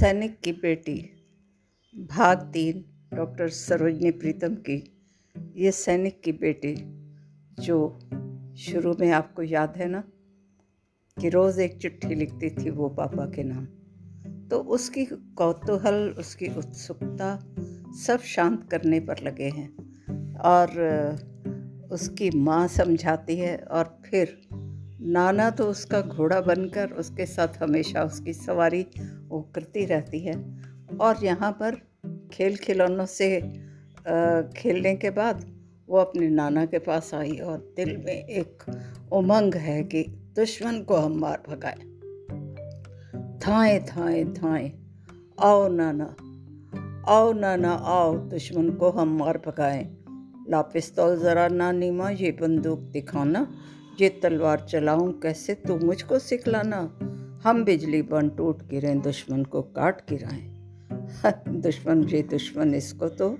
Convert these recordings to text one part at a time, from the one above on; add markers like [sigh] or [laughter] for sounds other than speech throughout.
सैनिक की बेटी। भाग तीन, डॉक्टर सरोजनी प्रीतम की। ये सैनिक की बेटी, जो शुरू में आपको याद है ना, कि रोज़ एक चिट्ठी लिखती थी वो पापा के नाम। तो उसकी कौतूहल, उसकी उत्सुकता सब शांत करने पर लगे हैं। और उसकी माँ समझाती है और फिर नाना तो उसका घोड़ा बनकर उसके साथ हमेशा उसकी सवारी वो करती रहती है। और यहाँ पर खेल खिलौनों से खेलने के बाद वो अपने नाना के पास आई और दिल में एक उमंग है कि दुश्मन को हम मार भगाए। थाए थाए थाए, आओ नाना आओ नाना, आओ, दुश्मन को हम मार भगाएँ। ला पिस्तौल ज़रा नानी माँ, ये बंदूक दिखाना ये तलवार चलाऊं कैसे? तू मुझको सिखलाना। हम बिजली बन टूट गिरे, दुश्मन को काट गिराएँ। दुश्मन ये दुश्मन, इसको तो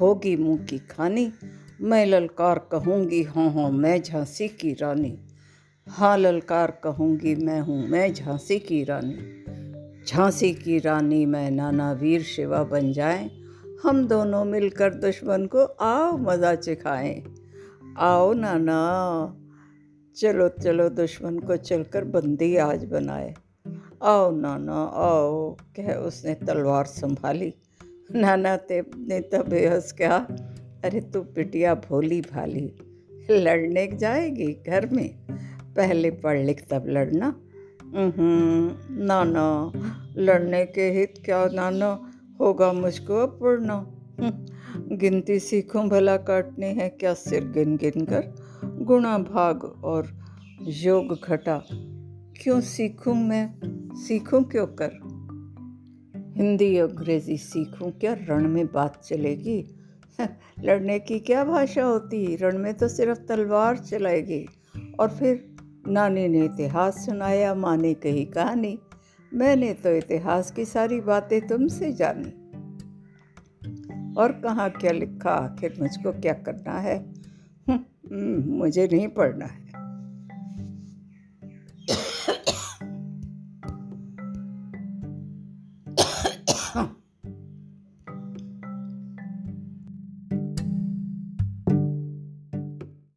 होगी मुँह की खानी। मैं ललकार कहूँगी हाँ हाँ मैं झांसी की रानी। हाँ ललकार कहूँगी, मैं हूँ, मैं झांसी की रानी। झांसी की रानी, मैं नाना वीर शिवा बन जाए। हम दोनों मिलकर दुश्मन को आओ, मज़ा चिखाएँ आओ, नाना। चलो चलो, दुश्मन को चलकर बंदी आज बनाए। आओ, नाना, आओ, कह उसने तलवार संभाली। नाना ते ने तो बेहस कहा, अरे, तू पिटिया भोली भाली। लड़ने जाएगी घर में? पहले पढ़ लिख, तब लड़ना? नाना, लड़ने के हित क्या नाना होगा मुझको अब पढ़ना? गिनती सीखूं, भला काटनी है क्या सिर गिन गिन कर? गुणा भाग और योग घटा। क्यों सीखूं मैं? सीखूं क्यों कर? हिंदी अंग्रेज़ी सीखूं क्या? रण में बात चलेगी? [laughs] लड़ने की क्या भाषा होती? रण में तो सिर्फ़ तलवार चलाएगी। और फिर, नानी ने इतिहास सुनाया, माँ ने कही कहानी। मैंने तो इतिहास की सारी बातें तुमसे जानी। और कहाँ क्या लिखा? आखिर मुझको क्या करना है? मुझे नहीं पढ़ना है। [coughs]